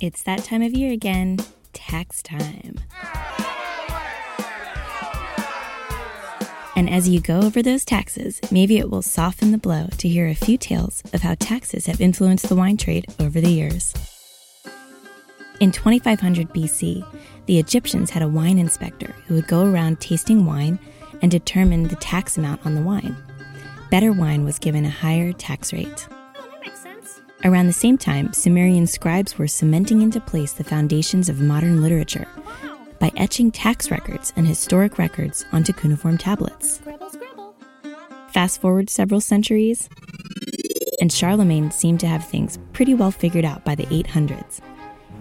It's that time of year again, tax time. And as you go over those taxes, maybe it will soften the blow to hear a few tales of how taxes have influenced the wine trade over the years. In 2500 BC, the Egyptians had a wine inspector who would go around tasting wine and determine the tax amount on the wine. Better wine was given a higher tax rate. Around the same time, Sumerian scribes were cementing into place the foundations of modern literature by etching tax records and historic records onto cuneiform tablets. Fast forward several centuries, and Charlemagne seemed to have things pretty well figured out by the 800s.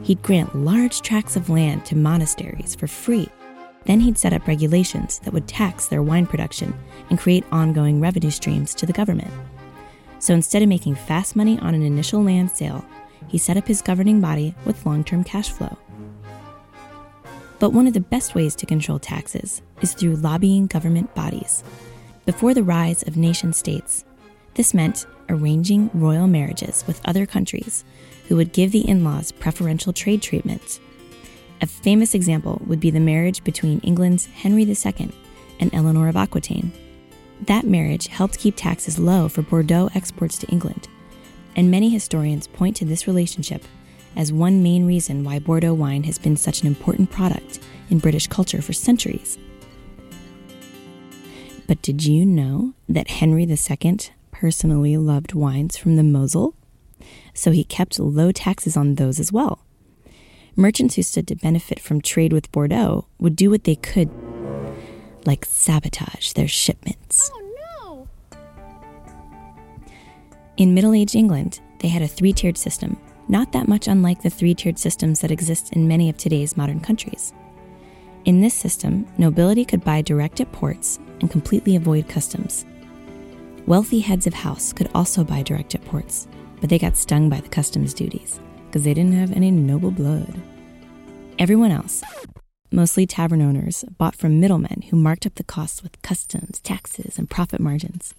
He'd grant large tracts of land to monasteries for free. Then he'd set up regulations that would tax their wine production and create ongoing revenue streams to the government. So instead of making fast money on an initial land sale, he set up his governing body with long term cash flow. But one of the best ways to control taxes is through lobbying government bodies. Before the rise of nation states, this meant arranging royal marriages with other countries who would give the in laws preferential trade treatment. A famous example would be the marriage between England's Henry II and Eleanor of Aquitaine. That marriage helped keep taxes low for Bordeaux exports to England, and many historians point to this relationship as one main reason why Bordeaux wine has been such an important product in British culture for centuries. But did you know that Henry II personally loved wines from the Mosel? So he kept low taxes on those as well. Merchants who stood to benefit from trade with Bordeaux would do what they could, like sabotage their shipments. Oh no! In Middle Age England, they had a three tiered system, not that much unlike the three tiered systems that exist in many of today's modern countries. In this system, nobility could buy direct at ports and completely avoid customs. Wealthy heads of house could also buy direct at ports, but they got stung by the customs duties because they didn't have any noble blood. Everyone else, mostly tavern owners, bought from middlemen who marked up the costs with customs, taxes, and profit margins.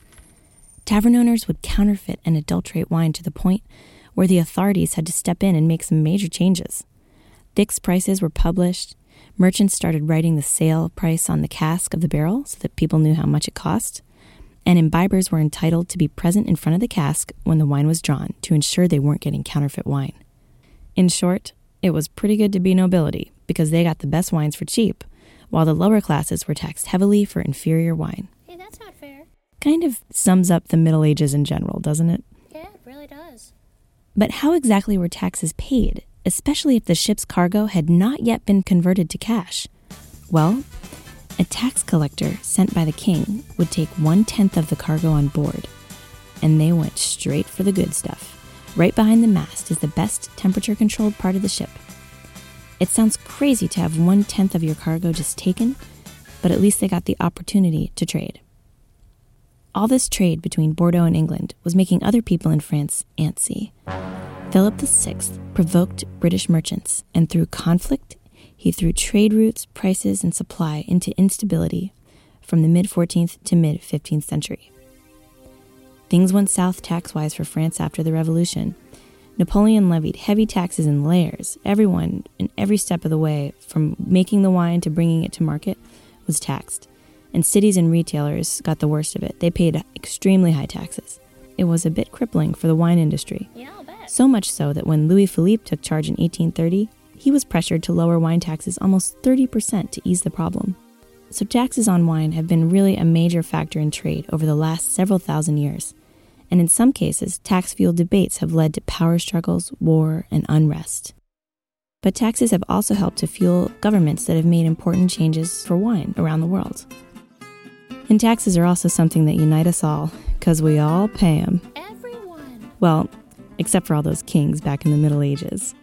Tavern owners would counterfeit and adulterate wine to the point where the authorities had to step in and make some major changes. Fixed prices were published. Merchants started writing the sale price on the cask of the barrel so that people knew how much it cost. And imbibers were entitled to be present in front of the cask when the wine was drawn to ensure they weren't getting counterfeit wine. In short, it was pretty good to be nobility because they got the best wines for cheap, while the lower classes were taxed heavily for inferior wine. Hey, that's not fair. Kind of sums up the Middle Ages in general, doesn't it? Yeah, it really does. But how exactly were taxes paid, especially if the ship's cargo had not yet been converted to cash? Well, a tax collector sent by the king would take one tenth of the cargo on board, and they went straight for the good stuff. Right behind the mast is the best temperature controlled part of the ship. It sounds crazy to have one tenth of your cargo just taken, but at least they got the opportunity to trade. All this trade between Bordeaux and England was making other people in France antsy. Philip VI provoked British merchants, and through conflict, he threw trade routes, prices, and supply into instability from the mid 14th to mid 15th century. Things went south tax wise for France after the Revolution. Napoleon levied heavy taxes in layers. Everyone, in every step of the way, from making the wine to bringing it to market, was taxed. And cities and retailers got the worst of it. They paid extremely high taxes. It was a bit crippling for the wine industry. Yeah, I'll bet. So much so that when Louis Philippe took charge in 1830, he was pressured to lower wine taxes almost 30% to ease the problem. So, taxes on wine have been really a major factor in trade over the last several thousand years. And in some cases, tax fueled debates have led to power struggles, war, and unrest. But taxes have also helped to fuel governments that have made important changes for wine around the world. And taxes are also something that unite us all, because we all pay them. Everyone. Well, except for all those kings back in the Middle Ages.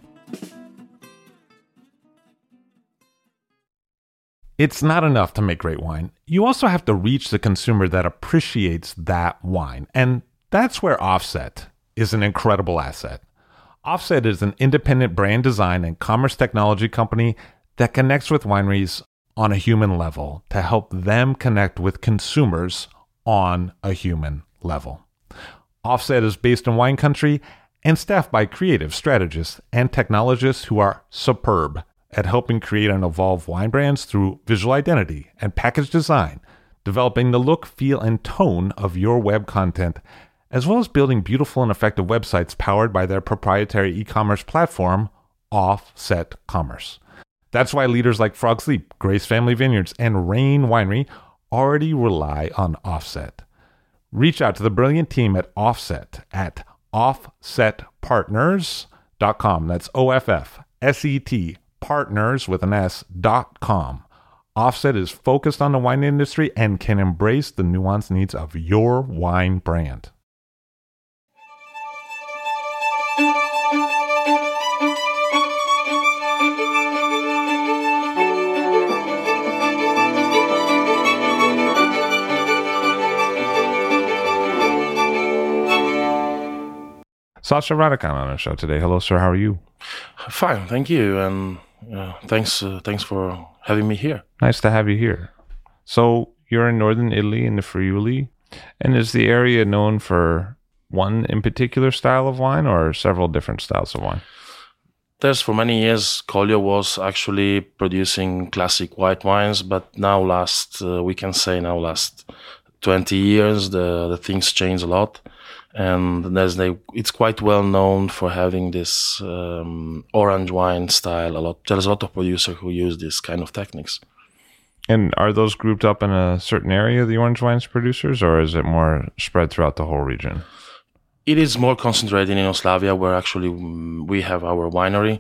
It's not enough to make great wine. You also have to reach the consumer that appreciates that wine. And that's where Offset is an incredible asset. Offset is an independent brand design and commerce technology company that connects with wineries on a human level to help them connect with consumers on a human level. Offset is based in wine country and staffed by creative strategists and technologists who are superb at helping create and evolve wine brands through visual identity and package design, developing the look, feel, and tone of your web content, as well as building beautiful and effective websites powered by their proprietary e commerce platform, Offset Commerce. That's why leaders like Frog's Leap, Grace Family Vineyards, and Raen Winery already rely on Offset. Reach out to the brilliant team at Offset at offsetpartners.com. That's O F F S E T partners with an S dot com. Offset is focused on the wine industry and can embrace the nuanced needs of your wine brand. Sasha Radikon on our show today. Hello, sir. How are you? Fine, thank you, and uh, thanks, uh, thanks for having me here. Nice to have you here. So you're in northern Italy in the Friuli, and is the area known for one in particular style of wine or several different styles of wine? There's for many years, Collio was actually producing classic white wines, but now last uh, we can say now last 20 years the the things change a lot, and there's the, it's quite well known for having this um, orange wine style a lot. There's a lot of producers who use this kind of techniques. And are those grouped up in a certain area, the orange wines producers, or is it more spread throughout the whole region? It is more concentrated in Oslavia, where actually mm, we have our winery.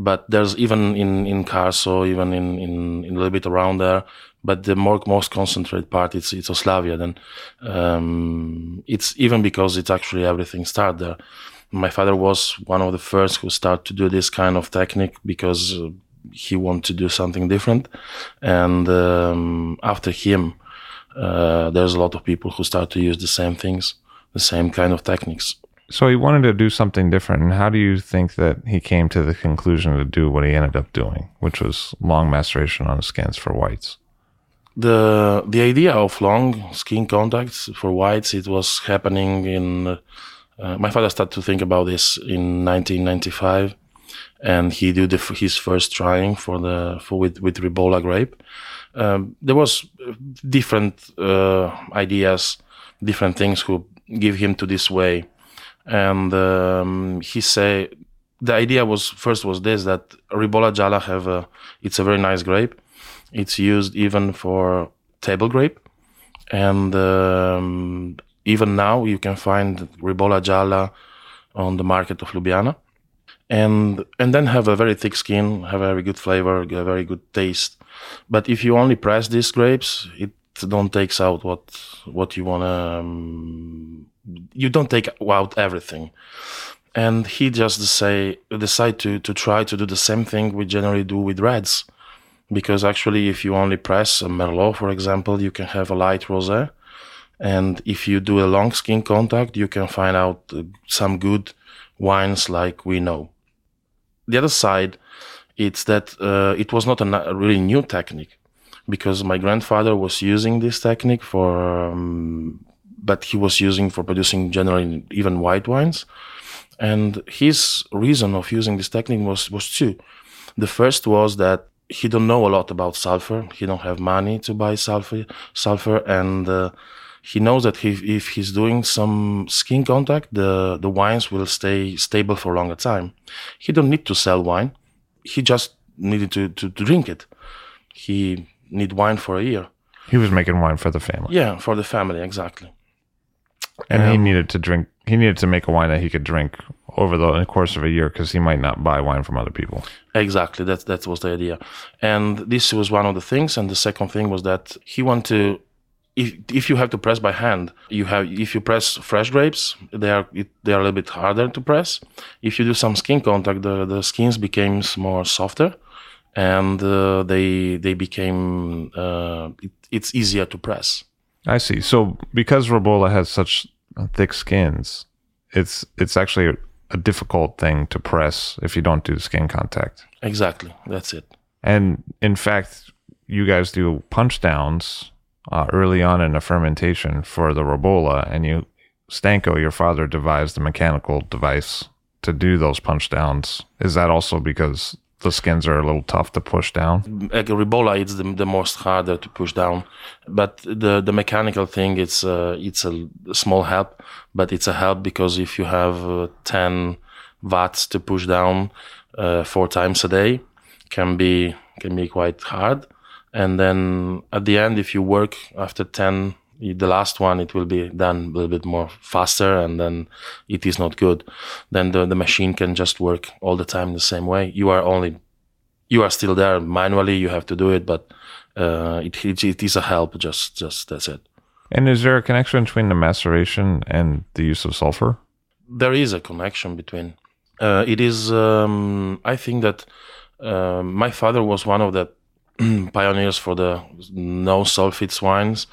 But there's even in in Carso, even in, in, in a little bit around there. But the more most concentrated part, it's it's Oslavia. Then um, it's even because it's actually everything started there. My father was one of the first who started to do this kind of technique because uh, he wanted to do something different. And um, after him, uh, there's a lot of people who start to use the same things, the same kind of techniques. So he wanted to do something different. And how do you think that he came to the conclusion to do what he ended up doing, which was long maceration on skins for whites? the the idea of long skin contacts for whites it was happening in uh, my father started to think about this in 1995 and he did the, his first trying for the for with with ribolla grape um, there was different uh, ideas different things who give him to this way and um, he say the idea was first was this that ribolla gialla have a it's a very nice grape it's used even for table grape, and um, even now you can find Ribolla Gialla on the market of Ljubljana, and and then have a very thick skin, have a very good flavor, a very good taste. But if you only press these grapes, it don't takes out what what you wanna. Um, you don't take out everything. And he just say decide to to try to do the same thing we generally do with reds. Because actually if you only press a merlot for example you can have a light rosé. And if you do a long skin contact you can find out uh, some good wines like we know. The other side It's that uh, it was not a really new technique. Because my grandfather was using this technique for, um, but he was using for producing generally even white wines. And his reason of using this technique was, was two. The first was that he don't know a lot about sulfur. He don't have money to buy sulfur, sulfur, and uh, he knows that if, if he's doing some skin contact, the the wines will stay stable for a longer time. He don't need to sell wine. He just needed to, to, to drink it. He need wine for a year. He was making wine for the family. Yeah, for the family, exactly. And he Um, needed to drink, he needed to make a wine that he could drink over the course of a year because he might not buy wine from other people. Exactly. That that was the idea, and this was one of the things. And the second thing was that he wanted to. If, if you have to press by hand, you have. If you press fresh grapes, they are it, they are a little bit harder to press. If you do some skin contact, the, the skins became more softer, and uh, they they became uh, it, it's easier to press. I see. So because Ribolla has such thick skins, it's it's actually a, a difficult thing to press if you don't do skin contact. Exactly. That's it. And in fact, you guys do punch downs uh, early on in the fermentation for the Ribolla, and you, Stanko, your father, devised a mechanical device to do those punch downs. Is that also because the skins are a little tough to push down? like Ribolla it's the, the most harder to push down but the the mechanical thing it's uh, it's a small help but it's a help because if you have uh, 10 watts to push down uh, four times a day can be can be quite hard and then at the end if you work after 10 the last one it will be done a little bit more faster and then it is not good. Then the, the machine can just work all the time the same way. You are only you are still there manually you have to do it but uh, it, it, it is a help just just that's it. And is there a connection between the maceration and the use of sulfur? there is a connection between uh, it is um, i think that uh, my father was one of the pioneers for the no sulfites wines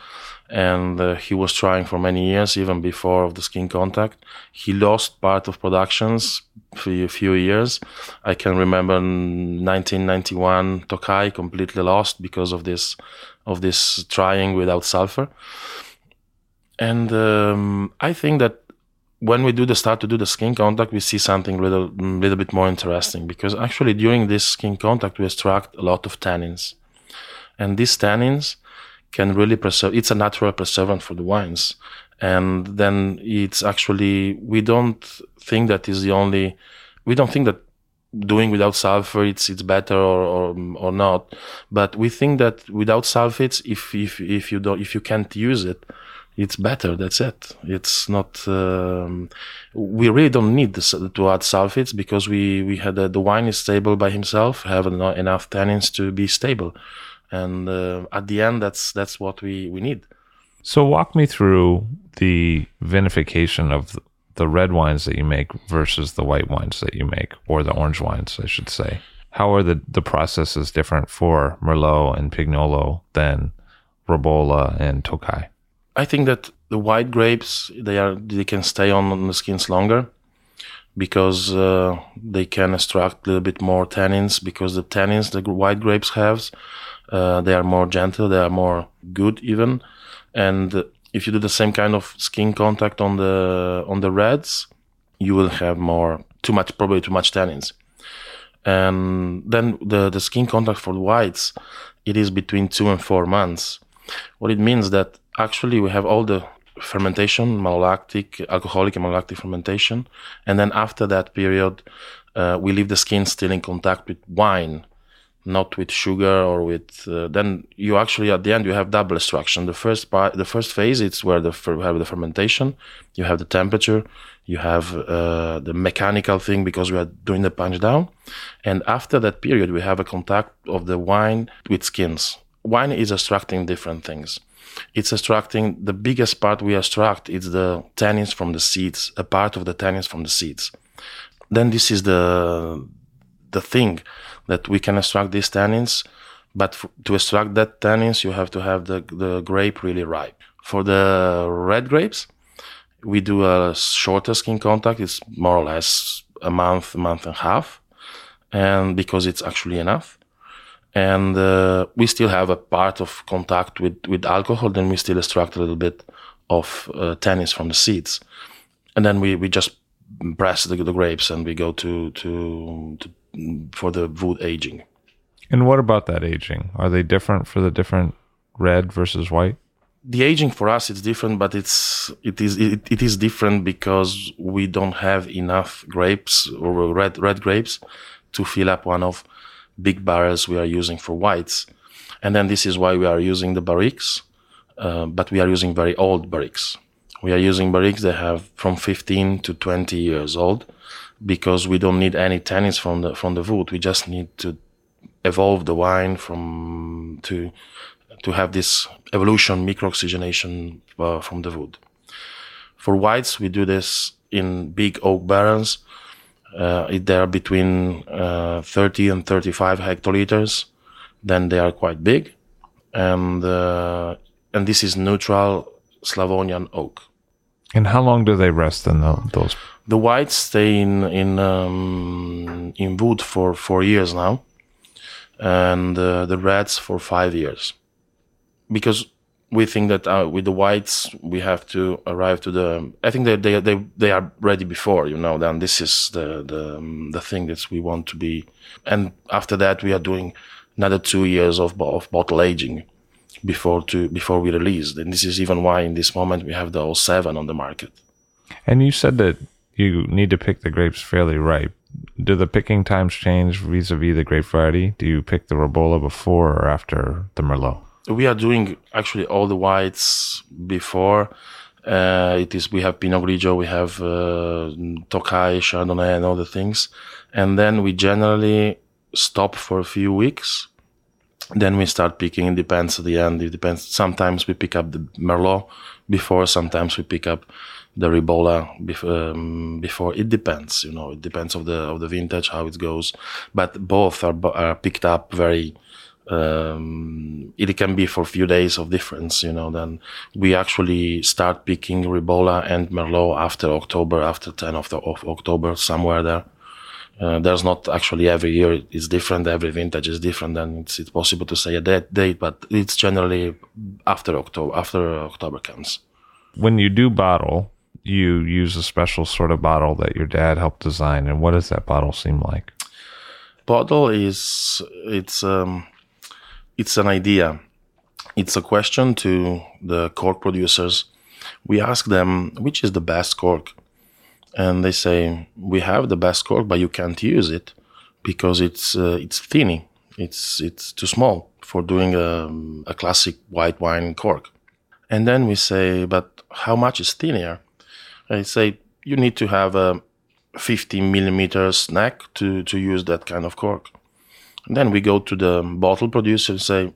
and uh, he was trying for many years even before of the skin contact. He lost part of productions for a few years. I can remember 1991 tokai completely lost because of this of this trying without sulfur. And um, i think that when we do the start to do the skin contact, we see something little little bit more interesting because actually during this skin contact we extract a lot of tannins, and these tannins can really preserve. It's a natural preservant for the wines, and then it's actually we don't think that is the only. We don't think that doing without sulfur it's it's better or or, or not, but we think that without sulfates, if if if you don't if you can't use it, it's better. That's it. It's not. Um, we really don't need this, to add sulfates because we we had uh, the wine is stable by himself, have enough tannins to be stable, and uh, at the end, that's that's what we we need. So walk me through the vinification of the red wines that you make versus the white wines that you make, or the orange wines, I should say. How are the, the processes different for Merlot and Pignolo than Ribolla and Tokai? I think that the white grapes they are they can stay on, on the skins longer because uh, they can extract a little bit more tannins because the tannins the white grapes have uh, they are more gentle they are more good even. And if you do the same kind of skin contact on the on the reds you will have more too much probably too much tannins. And then the the skin contact for whites it is between two and four months. What it means that actually we have all the fermentation, malolactic, alcoholic and malolactic fermentation, and then after that period, uh, we leave the skin still in contact with wine, not with sugar or with. Uh, then you actually at the end you have double extraction. The first part, the first phase, it's where the have the fermentation, you have the temperature, you have uh, the mechanical thing because we are doing the punch down, and after that period we have a contact of the wine with skins. Wine is extracting different things it's extracting the biggest part we extract is the tannins from the seeds a part of the tannins from the seeds then this is the the thing that we can extract these tannins but f- to extract that tannins you have to have the the grape really ripe for the red grapes we do a shorter skin contact it's more or less a month month and a half and because it's actually enough. And uh, we still have a part of contact with, with alcohol, then we still extract a little bit of uh, tannins from the seeds. And then we, we just press the, the grapes and we go to, to, to for the wood aging. And what about that aging? Are they different for the different red versus white? the aging for us it's different but it's it is it, it is different because we don't have enough grapes or red red grapes to fill up one of big barrels we are using for whites and then this is why we are using the barriques uh, but we are using very old barriques we are using barriques that have from 15 to 20 years old because we don't need any tannins from the from the wood we just need to evolve the wine from to to have this evolution microoxygenation uh, from the wood. For whites, we do this in big oak barrels. Uh, they are between uh, 30 and 35 hectoliters. Then they are quite big, and uh, and this is neutral Slavonian oak. And how long do they rest in the, those? The whites stay in in um, in wood for four years now, and uh, the reds for five years. Because we think that uh, with the whites we have to arrive to the i think that they, they they are ready before you know then this is the the um, the thing that we want to be. And after that we are doing another two years of, of bottle aging before to before we release and this is even why in this moment we have the 07 on the market. And you said that you need to pick the grapes fairly ripe do the picking times change vis-a-vis the grape variety do you pick the ribolla before or after the merlot we are doing actually all the whites before. Uh, it is we have Pinot Grigio, we have uh, Tokai, Chardonnay, and all the things, and then we generally stop for a few weeks. Then we start picking. It depends at the end. It depends. Sometimes we pick up the Merlot before. Sometimes we pick up the Ribolla before, um, before. It depends. You know, it depends of the of the vintage how it goes. But both are, are picked up very um, it can be for a few days of difference, you know, then we actually start picking Ribolla and Merlot after October, after 10 of, the, of October, somewhere there. Uh, there's not actually every year it's different, every vintage is different, and it's, it's possible to say a date, date, but it's generally after October, after October comes. When you do bottle, you use a special sort of bottle that your dad helped design, and what does that bottle seem like? Bottle is, it's, um, it's an idea. It's a question to the cork producers. We ask them, which is the best cork? And they say, we have the best cork, but you can't use it because it's, uh, it's thinny. It's, it's too small for doing a, a classic white wine cork. And then we say, but how much is thinner? I say, you need to have a 50 millimeters neck to, to use that kind of cork. And then we go to the bottle producer and say,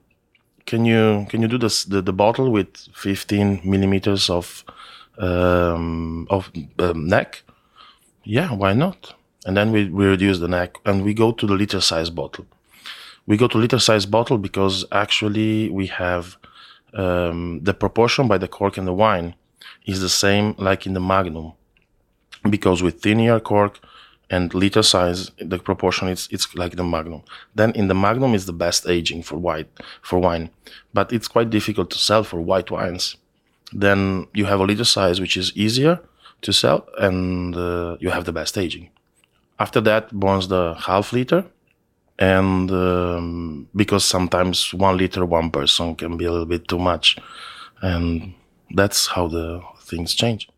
"Can you can you do this the, the bottle with 15 millimeters of um, of um, neck?" Yeah, why not? And then we, we reduce the neck and we go to the liter size bottle. We go to liter size bottle because actually we have um, the proportion by the cork and the wine is the same like in the Magnum. Because with thinner cork, and liter size, the proportion is it's like the Magnum. Then in the Magnum is the best aging for white for wine, but it's quite difficult to sell for white wines. Then you have a liter size which is easier to sell, and uh, you have the best aging. After that, borns the half liter, and um, because sometimes one liter one person can be a little bit too much, and that's how the things change.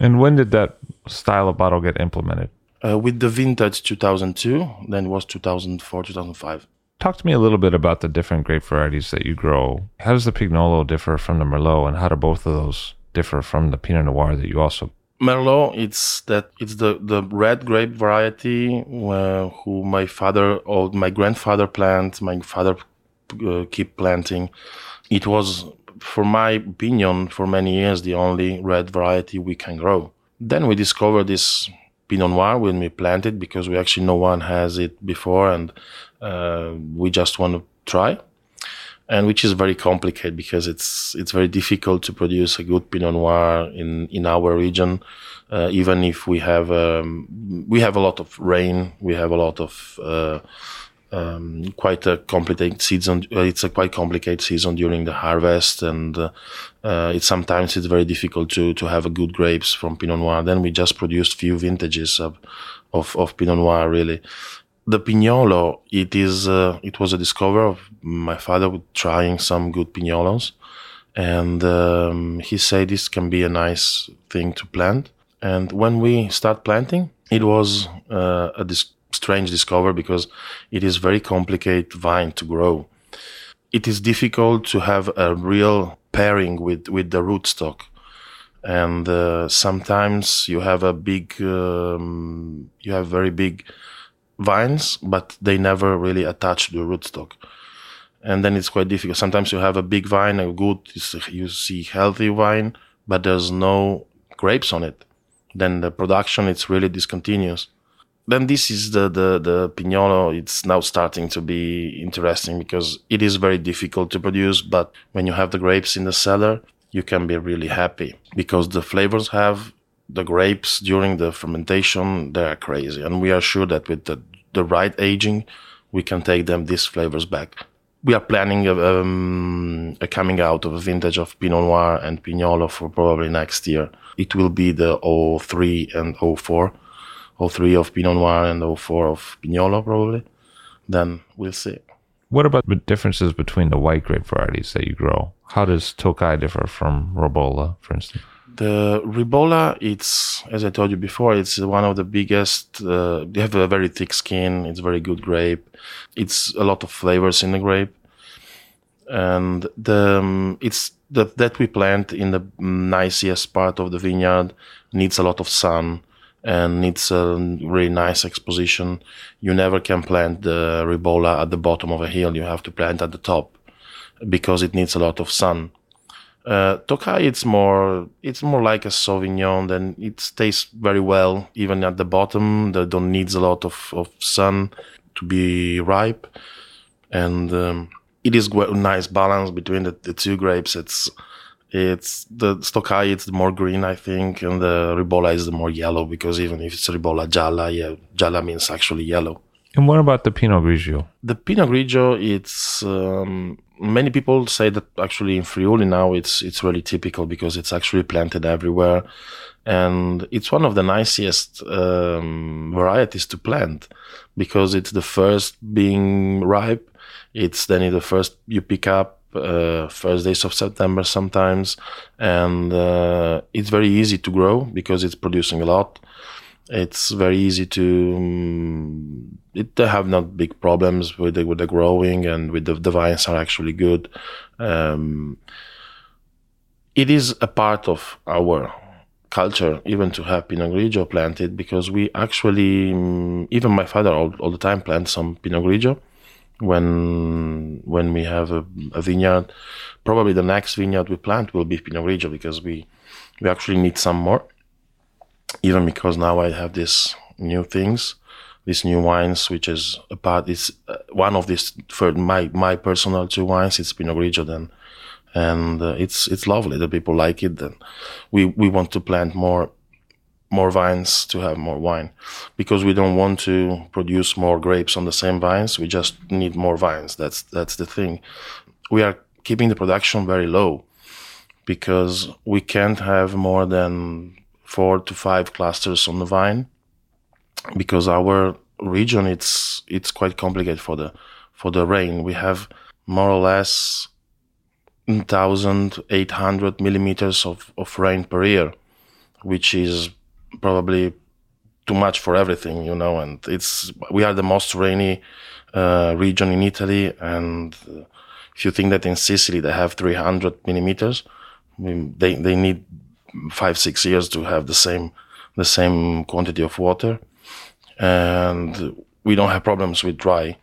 And when did that style of bottle get implemented? uh, with the vintage 2002 then it was 2004 2005 talk to me a little bit about the different grape varieties that you grow how does the pignolo differ from the merlot and how do both of those differ from the pinot noir that you also merlot it's that it's the the red grape variety uh, who my father or my grandfather planted my father uh, keep planting it was for my opinion for many years the only red variety we can grow then we discovered this Pinot Noir when we planted because we actually no one has it before and uh, we just want to try. and which is very complicated because it's it's very difficult to produce a good Pinot Noir in in our region. Uh, even if we have um, we have a lot of rain, we have a lot of uh, um, quite a complicated season. Uh, it's a quite complicated season during the harvest, and uh, uh, it's sometimes it's very difficult to to have a good grapes from Pinot Noir. Then we just produced few vintages of of, of Pinot Noir really. The Pignolo, it is uh, it was a discovery of my father trying some good Pignolos, and um, he said this can be a nice thing to plant and when we start planting, it was uh, a dis- strange discovery because it is very complicated vine to grow. It is difficult to have a real pairing with, with the rootstock. And uh, sometimes you have a big, um, you have very big vines, but they never really attach to the rootstock. And then it's quite difficult. Sometimes you have a big vine, a good, you see healthy vine, but there's no grapes on it then the production it's really discontinuous then this is the the the pignolo. It's now starting to be interesting because it is very difficult to produce but when you have the grapes in the cellar you can be really happy because the flavors have the grapes during the fermentation they are crazy. And we are sure that with the, the right aging we can take them these flavors back. We are planning a, um, a coming out of a vintage of pinot noir and pignolo for probably next year. It will be the 03 and 04. 03 of Pinot Noir and 04 of Pignolo, probably. Then we'll see. What about the differences between the white grape varieties that you grow? How does Tokai differ from Ribolla, for instance? The Ribolla, it's as I told you before, it's one of the biggest. Uh, they have a very thick skin. It's very good grape. It's a lot of flavors in the grape, and the um, it's the, that we plant in the nicest part of the vineyard needs a lot of sun and needs a really nice exposition. You never can plant the ribolla at the bottom of a hill. You have to plant at the top because it needs a lot of sun. Uh, Tokai, it's more, it's more like a Sauvignon. Then it stays very well even at the bottom. That don't needs a lot of, of sun to be ripe, and um, it is a nice balance between the, the two grapes. It's it's the Tokai it's the more green I think, and the Ribolla is the more yellow because even if it's Ribolla Gialla, yeah, Jala means actually yellow. And what about the Pinot Grigio? The Pinot Grigio, it's um, many people say that actually in Friuli now it's it's really typical because it's actually planted everywhere, and it's one of the nicest um, varieties to plant because it's the first being ripe it's then the first you pick up uh, first days of September sometimes, and uh, it's very easy to grow because it's producing a lot. It's very easy to. Um, it they have not big problems with the, with the growing and with the, the vines are actually good. Um, it is a part of our culture even to have Pinot Grigio planted because we actually, um, even my father all, all the time plants some Pinot Grigio when when we have a, a, vineyard. Probably the next vineyard we plant will be Pinot Grigio because we we actually need some more. Even because now I have these new things, these new wines, which is a part. It's uh, one of these for my my personal two wines. It's Pinot Grigio then, and uh, it's it's lovely. The people like it. Then we we want to plant more more vines to have more wine. Because we don't want to produce more grapes on the same vines we just need more vines. That's that's the thing. We are keeping the production very low because we can't have more than 4 to 5 clusters on the vine because our region it's it's quite complicated for the for the rain. We have more or less 1800 millimeters of, of rain per year which is probably too much for everything, you know. And it's we are the most rainy uh, region in Italy, and if you think that in Sicily they have 300 millimeters, they they need five six years to have the same the same quantity of water, and we don't have problems with dry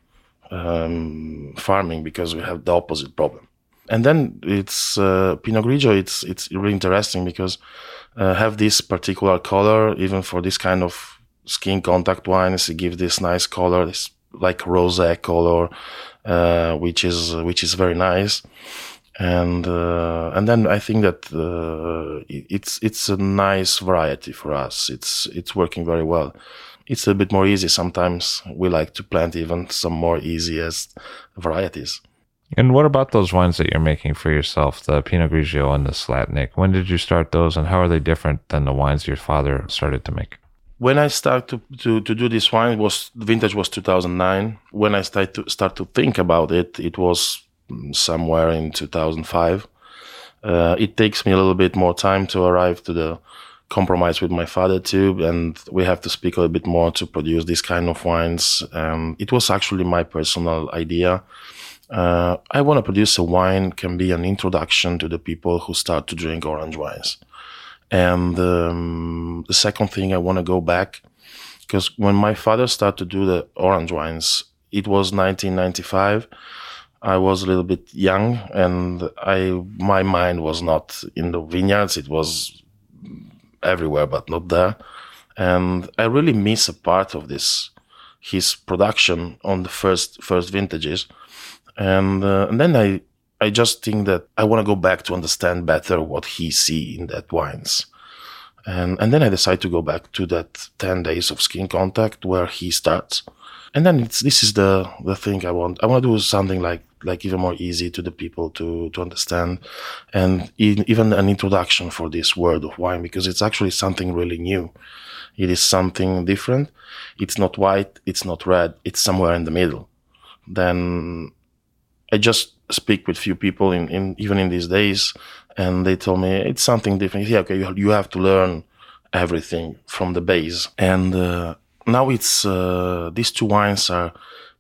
um, farming because we have the opposite problem. And then it's uh, Pinot Grigio. It's it's really interesting because uh, have this particular color, even for this kind of skin contact wines, it gives this nice color, this like rosé color, uh, which is which is very nice. And uh, and then I think that uh, it's it's a nice variety for us. It's it's working very well. It's a bit more easy sometimes. We like to plant even some more easiest varieties. And what about those wines that you're making for yourself, the Pinot Grigio and the Slatnik? When did you start those, and how are they different than the wines your father started to make? when I started to, to, to do this wine, was vintage was 2009. When I started to start to think about it, it was mm, somewhere in 2005. Uh, it takes me a little bit more time to arrive to the compromise with my father too, and we have to speak a little bit more to produce this kind of wines. Um, it was actually my personal idea. Uh, I want to produce a wine can be an introduction to the people who start to drink orange wines. And um, the second thing, I want to go back because when my father started to do the orange wines, it was 1995. I was a little bit young, and I my mind was not in the vineyards. It was everywhere, but not there. And I really miss a part of this, his production on the first first vintages. And, uh, and then I I just think that I want to go back to understand better what he see in that wines. And, and then I decide to go back to that 10 days of skin contact where he starts. And then it's, this is the, the thing I want. I want to do something like, like even more easy to the people to, to understand and e- even an introduction for this world of wine because it's actually something really new. It is something different. It's not white. It's not red. It's somewhere in the middle. Then I just speak with few people in, in even in these days, and they told me it's something different. Yeah, okay, you, have to learn everything from the base. And uh, now it's uh, these two wines are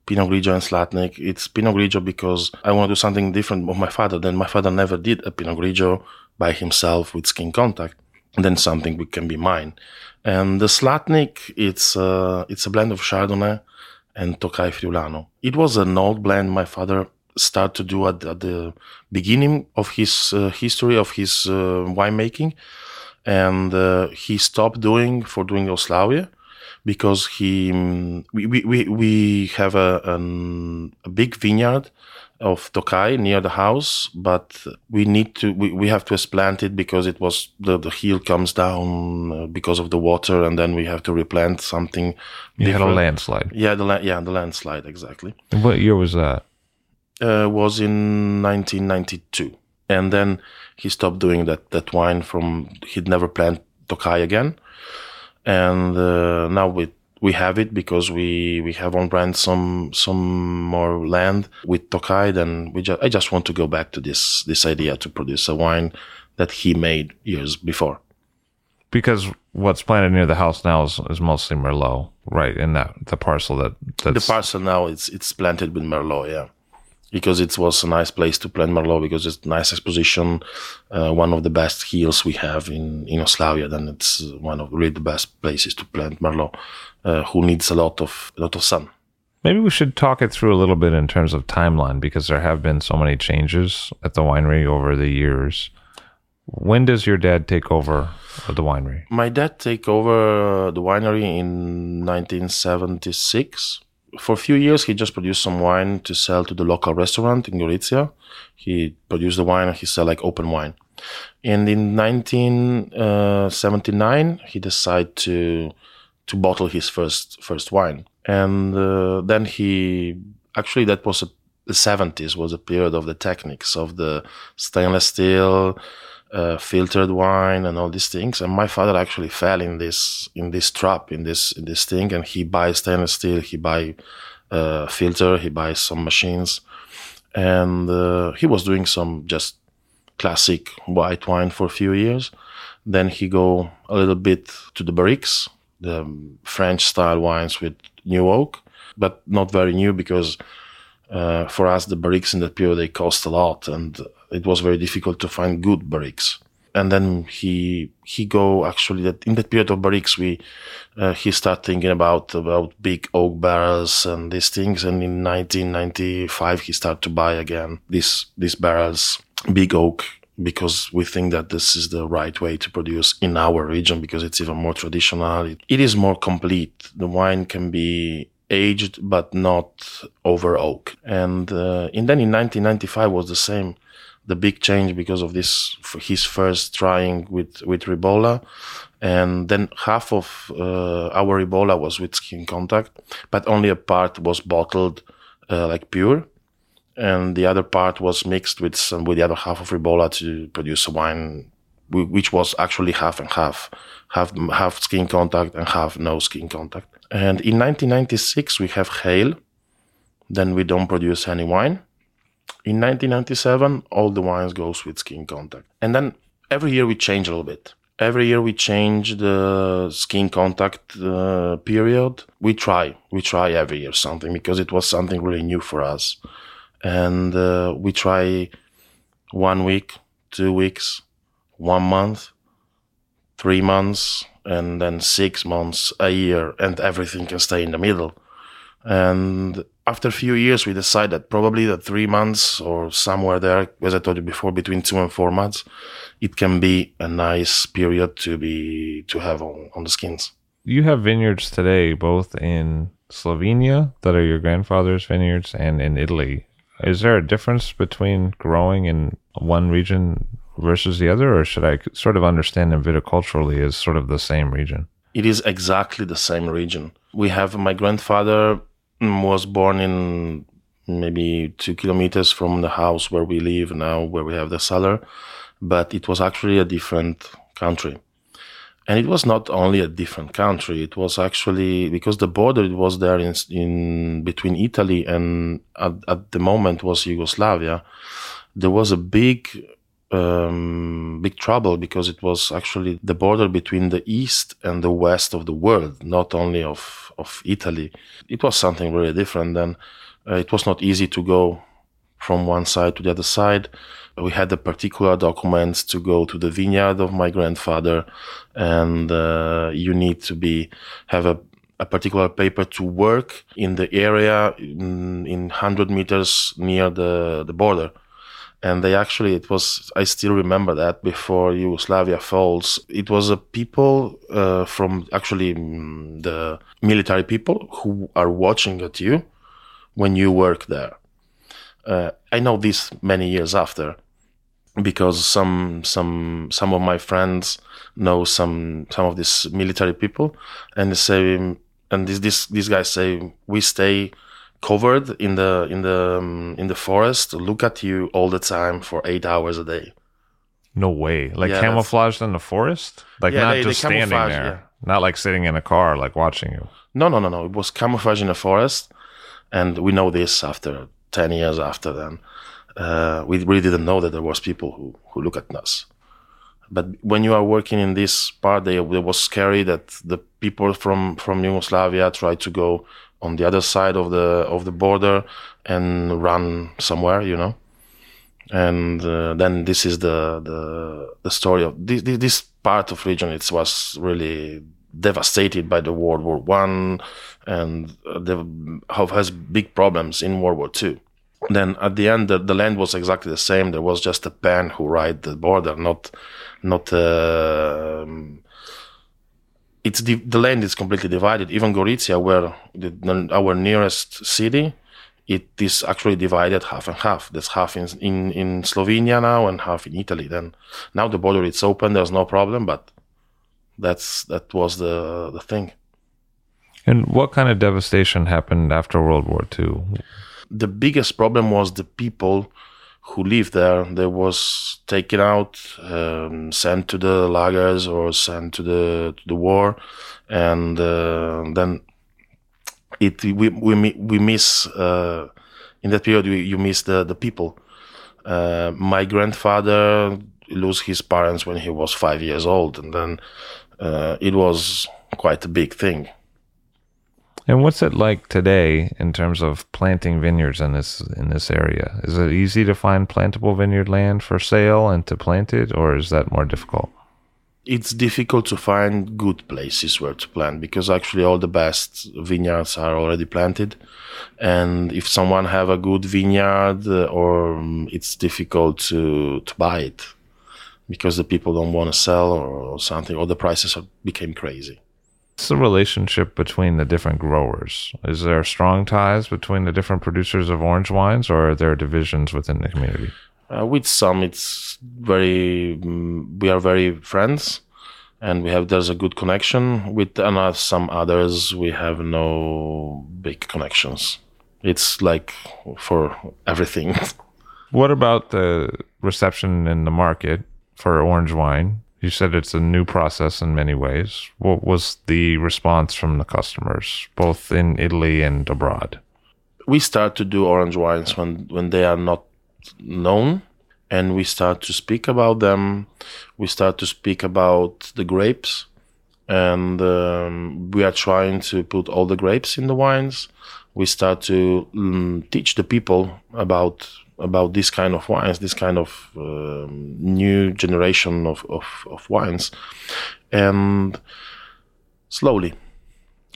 Pinot Grigio and Slatnik. It's Pinot Grigio because I want to do something different with my father. Then my father never did a Pinot Grigio by himself with skin contact. And then something which can be mine. And the Slatnik, it's uh, it's a blend of Chardonnay and Tokai Friulano. It was an old blend my father started to do at, at the beginning of his uh, history of his uh, winemaking, and uh, he stopped doing for doing Oslavia because he mm, we, we, we, have a, an, a big vineyard of Tokai near the house, but we need to we, we have to explant it because it was the, the hill comes down uh, because of the water, and then we have to replant something. You had a landslide. Yeah, the la- yeah the landslide exactly And what year was that? Uh, was in 1992, and then he stopped doing that that wine. From he'd never planned Tokai again, and uh, now we we have it because we we have on brand some some more land with Tokai. Then we just I just want to go back to this this idea to produce a wine that he made years before. Because what's planted near the house now is, is mostly Merlot, right? In that the parcel that that's the parcel now it's it's planted with Merlot, yeah, because it was a nice place to plant Merlot because it's a nice exposition, uh, one of the best hills we have in in Oslavia. Then it's one of really the best places to plant Merlot, uh, who needs a lot of a lot of sun. Maybe we should talk it through a little bit in terms of timeline because there have been so many changes at the winery over the years. When does your dad take over the winery? My dad take over the winery in 1976. For a few years, he just produced some wine to sell to the local restaurant in Gorizia. He produced the wine and he sell like open wine. And in 1979, he decided to to bottle his first first wine. And uh, then he actually that was a, the 70s was a period of the techniques of the stainless steel uh, filtered wine and all these things. And my father actually fell in this in this trap in this in this thing, and he buys stainless steel, he buy uh, filter, he buys some machines, and uh, he was doing some just classic white wine for a few years. Then he go a little bit to the barriques, the French style wines with new oak, but not very new because uh, for us the barriques in that period they cost a lot and it was very difficult to find good barriques and then he he go actually that in that period of barriques we uh, he start thinking about about big oak barrels and these things. And in 1995 he start to buy again these these barrels big oak because we think that this is the right way to produce in our region because it's even more traditional. It, it is more complete. The wine can be aged but not over oak. And uh, and then in 1995 was the same, the big change because of this his first trying with with Ribolla, and then half of uh, our Ribolla was with skin contact, but only a part was bottled uh, like pure, and the other part was mixed with some with the other half of Ribolla to produce a wine, which was actually half and half, half half skin contact and half no skin contact. And in 1996 we have hail, then we don't produce any wine. In 1997 all the wines goes with skin contact, and then every year we change a little bit. Every year we change the skin contact uh, period. We try we try every year something because it was something really new for us. And uh, we try one week two weeks one month three months and then six months a year and everything can stay in the middle. And after a few years we decided that probably that three months or somewhere there as i told you before between two and four months it can be a nice period to be to have on, on the skins. You have vineyards today, both in Slovenia that are your grandfather's vineyards and in Italy. Is there a difference between growing in one region versus the other, or should I sort of understand them viticulturally as sort of the same region? It is exactly the same region. We have my grandfather was born in maybe two kilometers from the house where we live now, where we have the cellar but it was actually a different country. And it was not only a different country; it was actually because the border was there in, in between Italy and at, at, the moment was Yugoslavia. There was a big, um, big trouble because it was actually the border between the east and the west of the world, not only of of Italy. It was something really different. Then uh, it was not easy to go from one side to the other side we had the particular documents to go to the vineyard of my grandfather, and uh, you need to be have a, a particular paper to work in the area in, in 100 meters near the, the border. And they actually, it was, I still remember that before Yugoslavia falls. It was a people uh, from actually mm, the military people who are watching at you when you work there. Uh, I know this many years after because some some some of my friends know some some of these military people and they say and this this these guys say we stay covered in the in the um, in the forest look at you all the time for 8 hours a day. No way. Like yeah, camouflaged in the forest? Like yeah, not they, just they standing there. yeah. not like sitting in a car like watching you. No no no no. It was camouflage in the forest and we know this after 10 years after then. Uh, we really didn't know that there was people who, who look at us. But when you are working in this part, they, it was scary that the people from, from Yugoslavia tried to go on the other side of the of the border and run somewhere, you know. And uh, then this is the the, the story of this, this part of region. It was really devastated by the World War One, and uh, has big problems in World War Two then at the end the, the, land was exactly the same there was just a pen who ride the border not not uh, it's the, the land is completely divided. Even gorizia where the, our nearest city it is actually divided half and half. There's half in, in in slovenia now and half in italy. Then now the border is open there's no problem but that's that was the the thing. And what kind of devastation happened after world war ii the biggest problem was the people who lived there. They was taken out, um, sent to the lagers or sent to the to the war, and uh, then it we we we miss uh, in that period we, you miss the the people. Uh, my grandfather lost his parents when he was five years old, and then uh, it was quite a big thing. And what's it like today in terms of planting vineyards in this in this area? Is it easy to find plantable vineyard land for sale and to plant it, or is that more difficult? It's difficult to find good places where to plant because actually all the best vineyards are already planted, and if someone have a good vineyard, uh, or um, it's difficult to to buy it because the people don't want to sell or, something, or the prices are, became crazy. What's the relationship between the different growers? Is there strong ties between the different producers of orange wines, or are there divisions within the community? Uh, with some, it's very. mm we are very friends, and we have there's a good connection. With another, some others, we have no big connections. It's like for everything. What about the reception in the market for orange wine? You said it's a new process in many ways. What was the response from the customers, both in Italy and abroad? we start to do orange wines when when they are not known and we start to speak about them we start to speak about the grapes and um, we are trying to put all the grapes in the wines we start to mm, teach the people about about this kind of wines this kind of um, new generation of, of, of wines and slowly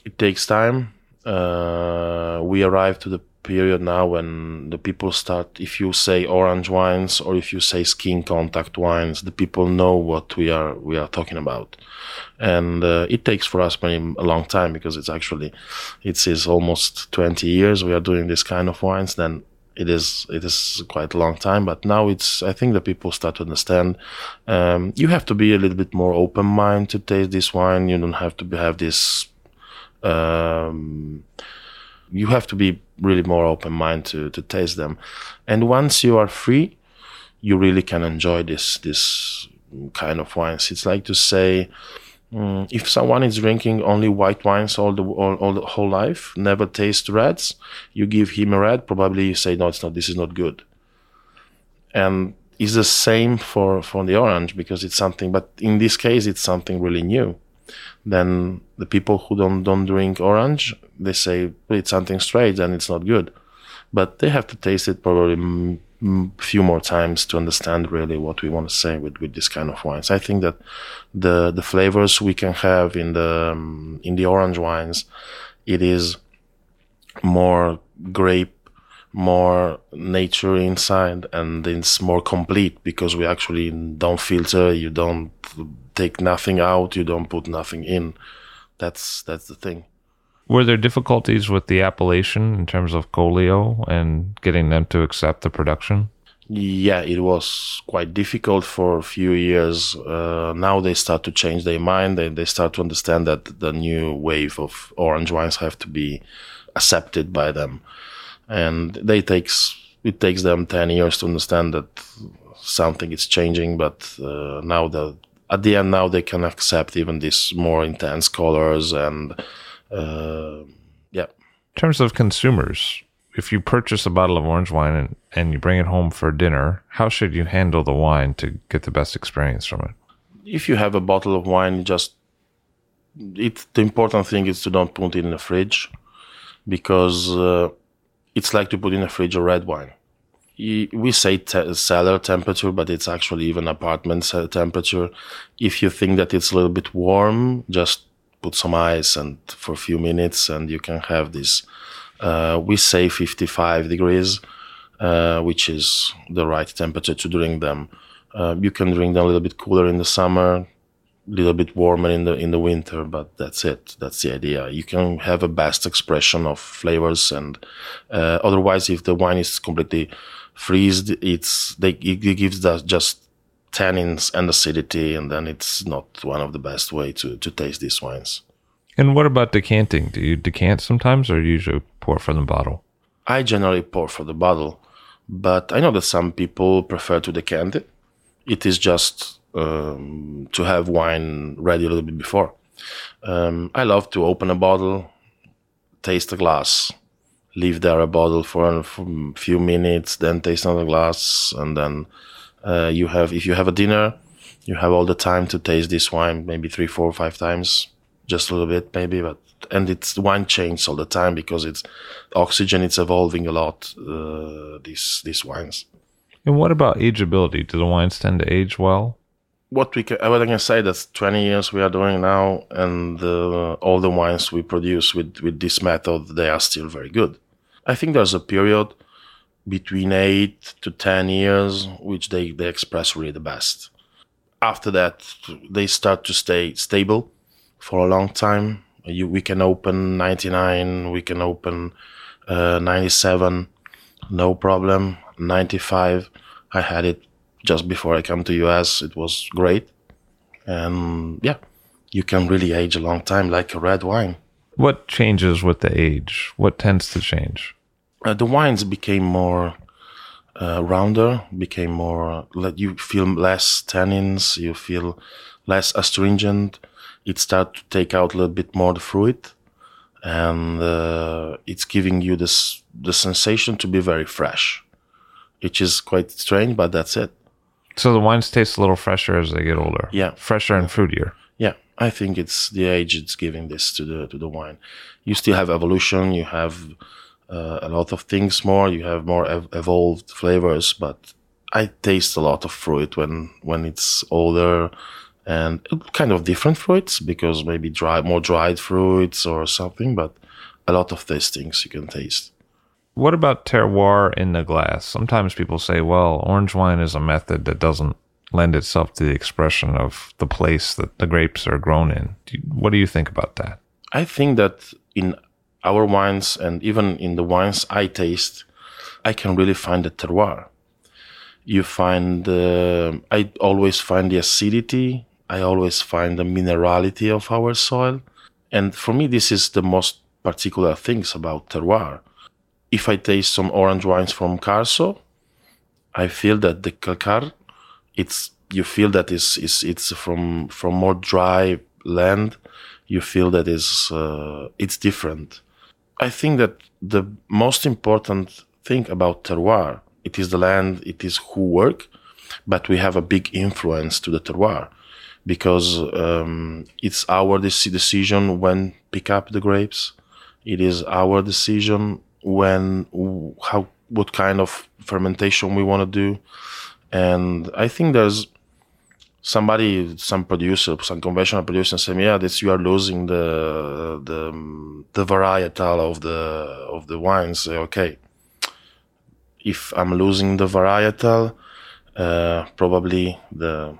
it takes time. Uh, we arrive to the period now when the people start. If you say orange wines or if you say skin contact wines, the people know what we are we are talking about, and uh, it takes for us many, a long time because it's actually it is almost 20 years we are doing this kind of wines. Then it is it is quite a long time but now it's i think the people start to understand um, you have to be a little bit more open mind to taste this wine. You don't have to be, have this um, you have to be really more open mind to, to taste them. And once you are free you really can enjoy this this kind of wines. It's like to say mm, if someone is drinking only white wines all the all, all the whole life never taste reds you give him a red probably you say no it's not this is not good. And it's the same for for the orange because it's something but in this case it's something really new. Then the people who don't don't drink orange they say "Well, it's something strange and it's not good. But they have to taste it probably mm, few more times to understand really what we want to say with, with this kind of wines. I think that the the flavors we can have in the um, in the orange wines, it is more grape, more nature inside, and it's more complete because we actually don't filter. You don't take nothing out. You don't put nothing in. That's that's the thing. Were there difficulties with the appellation in terms of Collio and getting them to accept the production? Yeah, it was quite difficult for a few years. Uh, now they start to change their mind. They, they start to understand that the new wave of orange wines have to be accepted by them, and they takes it takes them ten years to understand that something is changing. But uh, now the at the end now they can accept even these more intense colors and uh, yeah. In terms of consumers, if you purchase a bottle of orange wine and, and you bring it home for dinner, how should you handle the wine to get the best experience from it? if you have a bottle of wine, just it. The important thing is to don't put it in the fridge, because uh, it's like to put in a fridge a red wine. We say te- cellar temperature, but it's actually even apartment temperature. If you think that it's a little bit warm, just put some ice and for a few minutes, and you can have this. Uh, we say 55 degrees, uh, which is the right temperature to drink them. Uh, you can drink them a little bit cooler in the summer, a little bit warmer in the in the winter, but that's it. That's the idea. You can have a best expression of flavors, and uh, otherwise, if the wine is completely freezed, it's they it gives that just tannins and acidity, and then it's not one of the best way to to taste these wines. And what about decanting? Do you decant sometimes or do you usually pour from the bottle? I generally pour from the bottle, but I know that some people prefer to decant it. It is just um, to have wine ready a little bit before. Um, I love to open a bottle, taste a glass, leave there a bottle for a for a few minutes, then taste another glass, and then uh, you have if you have a dinner, you have all the time to taste this wine, maybe three, four, five times, just a little bit, maybe, but and it's wine changes all the time because it's oxygen. It's evolving a lot. Uh, these these wines. And what about ageability? Do the wines tend to age well? What we can, what I can say that 20 years we are doing now, and uh, all the wines we produce with with this method, they are still very good. I think there's a period between eight to 10 years which they they express really the best. After that, they start to stay stable for a long time. You, we can open 99, we can open uh, 97, no problem. 95, I had it just before I come to US. It was great. And yeah, you can really age a long time like a red wine. What changes with the age? What tends to change? Uh, the wines became more uh, rounder, became more, let you feel less tannins, you feel less astringent. It started to take out a little bit more the fruit and uh, it's giving you this the sensation to be very fresh, which is quite strange, but that's it. So the wines taste a little fresher as they get older. Yeah. Fresher and fruitier. Yeah, I think it's the age it's giving this to the to the wine. You still have evolution. You have uh, a lot of things more. You have more ev- evolved flavors, but I taste a lot of fruit when when it's older, and kind of different fruits because maybe dry more dried fruits or something. But a lot of these things you can taste. What about terroir in the glass? Sometimes people say, well, orange wine is a method that doesn't lend itself to the expression of the place that the grapes are grown in. Do you, what do you think about that? I think that in our wines and even in the wines I taste, I can really find the terroir. You find, uh, I always find the acidity. I always find the minerality of our soil. And for me, this is the most particular things about terroir. If I taste some orange wines from Carso, I feel that the calcar, it's you feel that is is it's from from more dry land. You feel that is uh, it's different. I think that the most important thing about terroir it is the land, it is who work, but we have a big influence to the terroir because um, it's our dec- decision when pick up the grapes. It is our decision when how what kind of fermentation we want to do, and I think there's somebody, some producer, some conventional producer, saying, "Yeah, this you are losing the the the varietal of the of the wines." Say, okay, if I'm losing the varietal, uh, probably the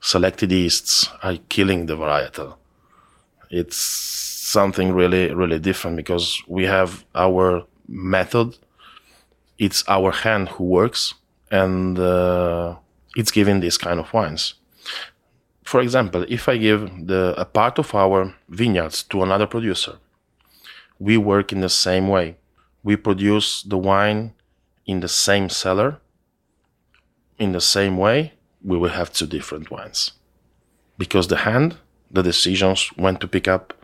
selected yeasts are killing the varietal. It's something really, really different because we have our method. It's our hand who works, and uh, it's giving these kind of wines. For example, if I give the, a part of our vineyards to another producer, we work in the same way. We produce the wine in the same cellar, in the same way, we will have two different wines. Because the hand, the decisions when to pick up,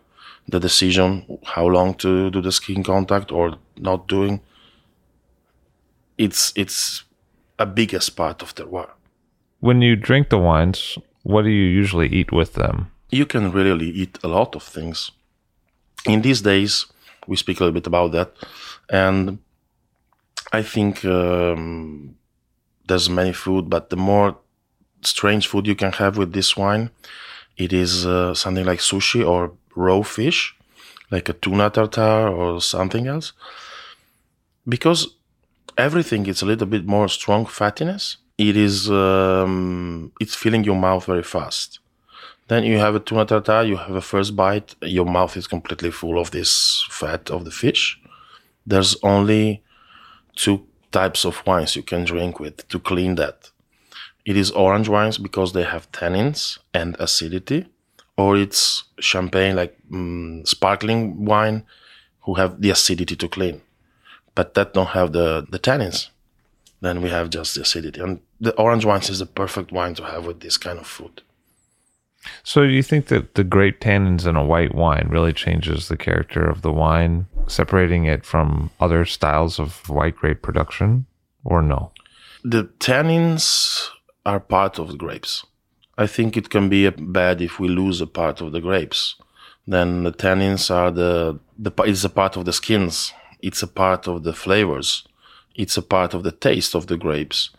the decision how long to do the skin contact or not doing, it's it's a biggest part of the terroir. When you drink the wines, what do you usually eat with them? You can really eat a lot of things. In these days, we speak a little bit about that, and I think um, there's many food, but the more strange food you can have with this wine, it is uh, something like sushi or raw fish, like a tuna tartare or something else. Because everything is a little bit more strong fattiness. It is um, it's filling your mouth very fast. Then you have a tuna tartare. You have a first bite. Your mouth is completely full of this fat of the fish. There's only two types of wines you can drink with to clean that. It is orange wines because they have tannins and acidity, or it's champagne like mm, sparkling wine who have the acidity to clean, but that don't have the the tannins. Then we have just the acidity, and the orange wines is the perfect wine to have with this kind of food. So, do you think that the grape tannins in a white wine really changes the character of the wine, separating it from other styles of white grape production, or no? The tannins are part of the grapes. I think it can be bad if we lose a part of the grapes. Then the tannins are the, the it's a part of the skins. It's a part of the flavors. It's a part of the taste of the grapes.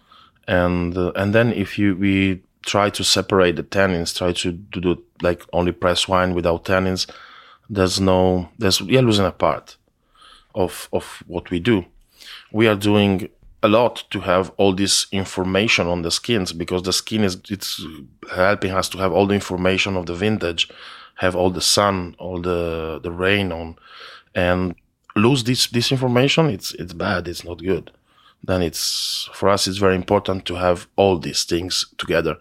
And uh, and then if you we try to separate the tannins, try to, to do like only press wine without tannins, there's no there's we are losing a part of of what we do. We are doing a lot to have all this information on the skins because the skin is it's helping us to have all the information of the vintage have all the sun, all the the rain on, and lose this this information. It's it's bad. It's not good. Then it's for us. It's very important to have all these things together.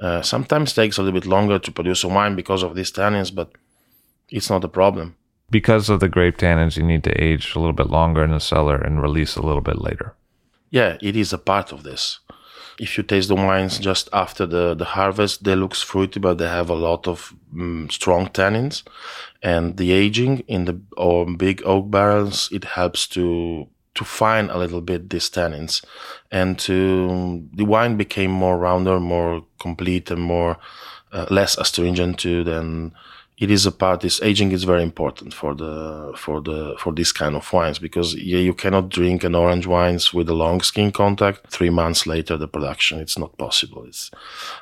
Uh, sometimes takes a little bit longer to produce a wine because of these tannins, but it's not a problem. Because of the grape tannins, you need to age a little bit longer in the cellar and release a little bit later. Yeah, it is a part of this. If you taste the wines just after the, the harvest, they look fruity, but they have a lot of mm, strong tannins. And the aging in the or big oak barrels, it helps to to find a little bit these tannins, and to the wine became more rounder, more complete, and more uh, less astringent too than it is a part this aging is very important for the for the for this kind of wines because yeah, you cannot drink an orange wines with a long skin contact. Three months later the production it's not possible. It's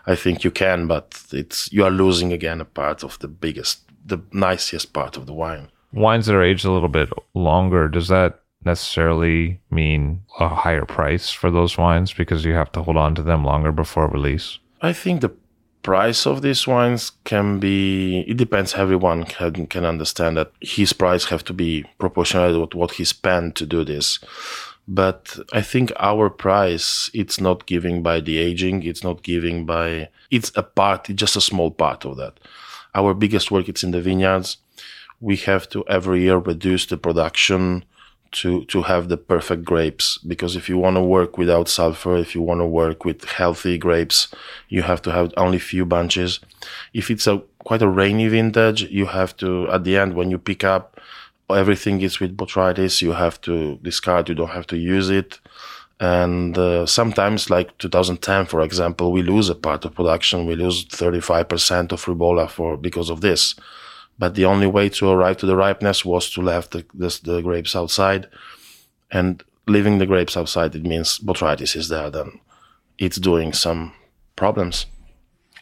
i think you can but it's you are losing again a part of the biggest the nicest part of the wine. Wines that are aged a little bit longer, does that necessarily mean a higher price for those wines because you have to hold on to them longer before release? I think the price of these wines can be it depends everyone can, can understand that his price have to be proportional with what he spent to do this. But i think our price it's not giving by the aging it's not giving by it's a part it's just a small part of that. Our biggest work it's in the vineyards. We have to every year reduce the production to to have the perfect grapes. Because if you want to work without sulfur if you want to work with healthy grapes you have to have only few bunches. If it's a quite a rainy vintage you have to at the end when you pick up everything is with botrytis you have to discard you don't have to use it. And uh, sometimes like 2010 for example we lose a part of production. We lose 35% of ribolla for because of this but the only way to arrive to the ripeness was to leave the, the, the grapes outside. And leaving the grapes outside, it means botrytis is there, then it's doing some problems.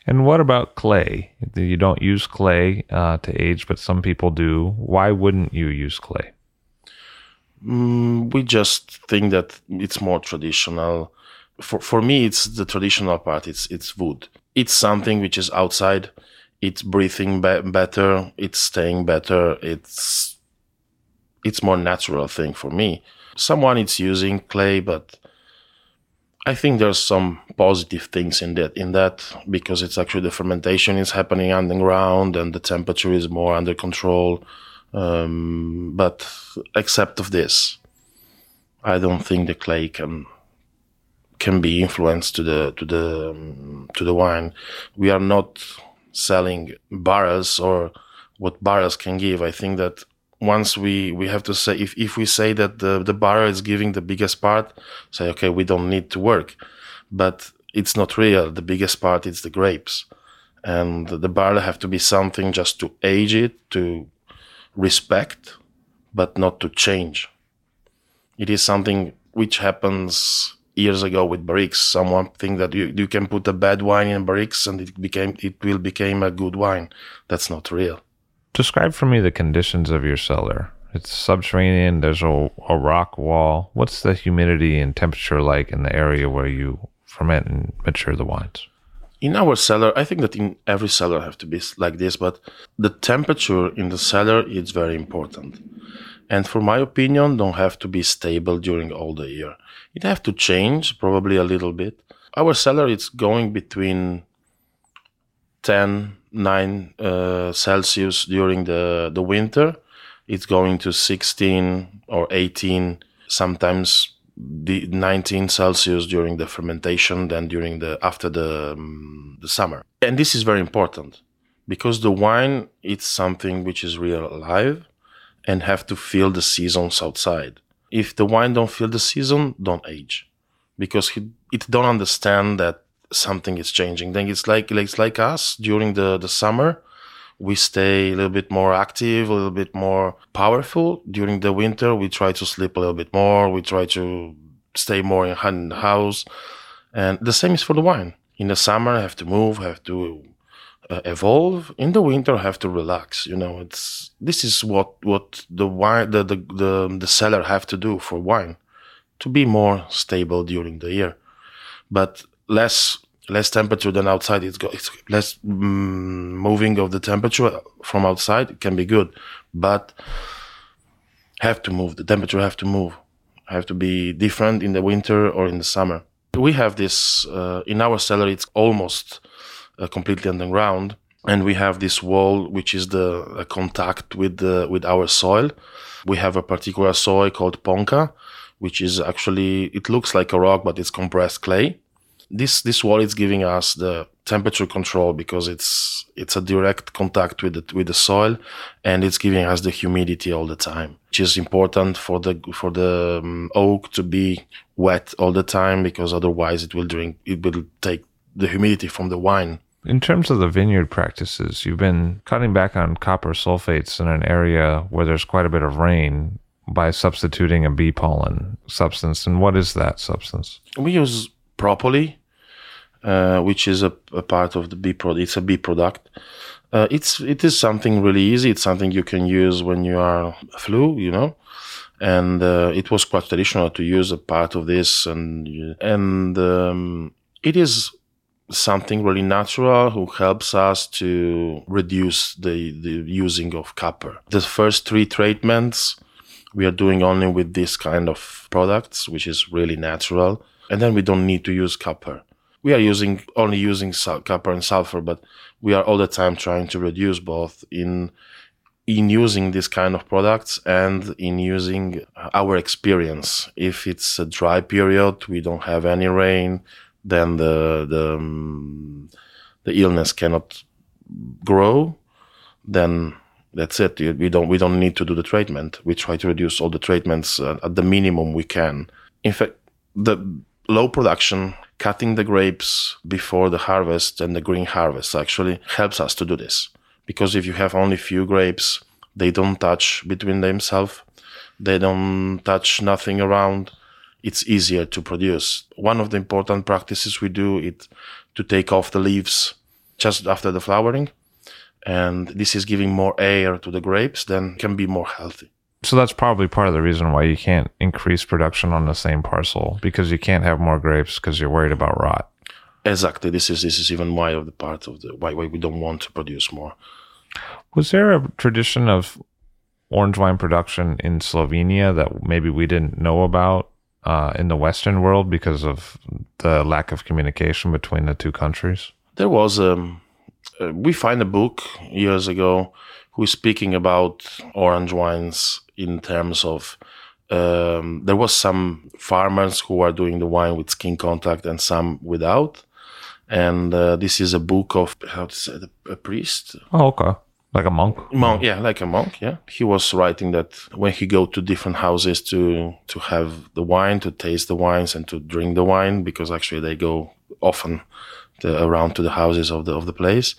And what about clay? You don't use clay uh, to age, but some people do. Why wouldn't you use clay? Mm, we just think that it's more traditional. For for me, it's the traditional part. It's it's wood. It's something which is outside it's breathing be- better it's staying better it's it's more natural thing for me. Someone is using clay but i think there's some positive things in that in that because it's actually the fermentation is happening underground and the temperature is more under control. Um, but except of this i don't think the clay can can be influenced to the to the um, to the wine. We are not selling barrels or what barrels can give. I think that once we we have to say if, if we say that the the barrel is giving the biggest part, say okay we don't need to work, but it's not real. The biggest part is the grapes, and the barrel have to be something just to age it to respect, but not to change. It is something which happens years ago with barriques. Someone think that you, you can put a bad wine in barriques and it became it will become a good wine. That's not real. Describe for me the conditions of your cellar. It's subterranean. There's a, a rock wall. What's the humidity and temperature like in the area where you ferment and mature the wines? In our cellar, I think that in every cellar have to be like this, but the temperature in the cellar is very important. And for my opinion, don't have to be stable during all the year. It have to change probably a little bit. Our cellar is going between 10, 9 uh, Celsius during the, the winter. It's going to 16 or 18, sometimes the 19 Celsius during the fermentation, then during the after the um, the summer. And this is very important because the wine it's something which is real alive and have to feel the seasons outside. If the wine don't feel the season, don't age, because it, it don't understand that something is changing. Then it's like it's like us during the the summer. We stay a little bit more active, a little bit more powerful. During the winter, we try to sleep a little bit more. We try to stay more in the house. And the same is for the wine. In the summer, I have to move, I have to uh, evolve in the winter have to relax you know it's this is what what the wine the, the the the cellar have to do for wine to be more stable during the year but less less temperature than outside. It's, go, it's less mm, moving of the temperature from outside. Can be good, but have to move. The temperature have to move. Have to be different in the winter or in the summer. We have this uh, in our cellar. It's almost completely underground, and we have this wall which is the uh, contact with the with our soil. We have a particular soil called ponca, which is actually it looks like a rock, but it's compressed clay. This this wall is giving us the temperature control because it's it's a direct contact with the with the soil, and it's giving us the humidity all the time, which is important for the for the um, oak to be wet all the time because otherwise it will drink it will take the humidity from the wine. In terms of the vineyard practices, you've been cutting back on copper sulfates in an area where there's quite a bit of rain by substituting a bee pollen substance. And what is that substance? We use propolis, uh, which is a, a, part of the bee product. It's a bee product. Uh, it's it is something really easy. It's something you can use when you are flu, you know, and uh, it was quite traditional to use a part of this, and and um, it is something really natural who helps us to reduce the, the using of copper. The first three treatments we are doing only with this kind of products, which is really natural. And then we don't need to use copper. We are using only using sal- copper and sulfur, but we are all the time trying to reduce both in in using this kind of products and in using our experience. If it's a dry period, we don't have any rain, then the the um, the illness cannot grow. Then that's it. We don't we don't need to do the treatment. We try to reduce all the treatments uh, at the minimum we can. In fact, the low production, cutting the grapes before the harvest and the green harvest actually helps us to do this. Because if you have only few grapes, they don't touch between themselves. They don't touch nothing around. It's easier to produce. One of the important practices we do is to take off the leaves just after the flowering and this is giving more air to the grapes, then can be more healthy. So that's probably part of the reason why you can't increase production on the same parcel because you can't have more grapes because you're worried about rot. Exactly. This is this is even why of the part of the why why we don't want to produce more. Was there a tradition of orange wine production in Slovenia that maybe we didn't know about uh, in the Western world because of the lack of communication between the two countries? There was um, uh, we find a book years ago who is speaking about orange wines in terms of um, there was some farmers who are doing the wine with skin contact and some without. And uh, this is a book of how to say a priest. Oh okay like a monk monk yeah like a monk yeah he was writing that when he go to different houses to to have the wine to taste the wines and to drink the wine because actually they go often the, around to the houses of the of the place.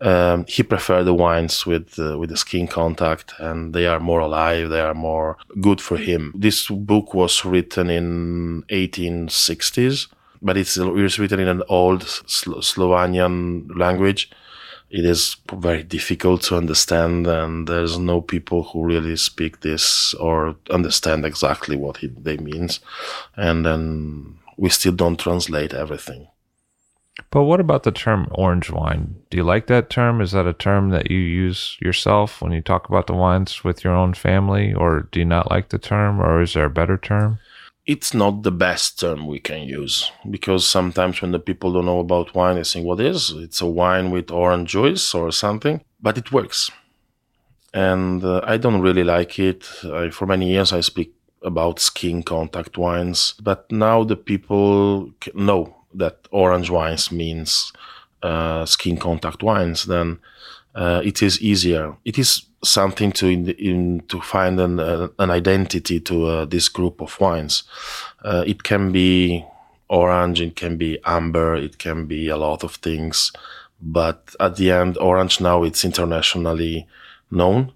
Um, he preferred the wines with uh, with the skin contact, and they are more alive. They are more good for him. This book was written in 1860s, but it's, it's written in an old Slo- Slovenian language. It is very difficult to understand, and there's no people who really speak this or understand exactly what he, they means. And then we still don't translate everything. But what about the term orange wine? Do you like that term? Is that a term that you use yourself when you talk about the wines with your own family, or do you not like the term, or is there a better term? It's not the best term we can use because sometimes when the people don't know about wine, they think, what is? It's a wine with orange juice or something, but it works. And uh, I don't really like it. I, for many years, I speak about skin contact wines, but now the people know that orange wines means uh, skin contact wines, then uh, it is easier. It is something to in, in to find an uh, an identity to uh, this group of wines. Uh, it can be orange, it can be amber, it can be a lot of things, but at the end, orange now it's internationally known,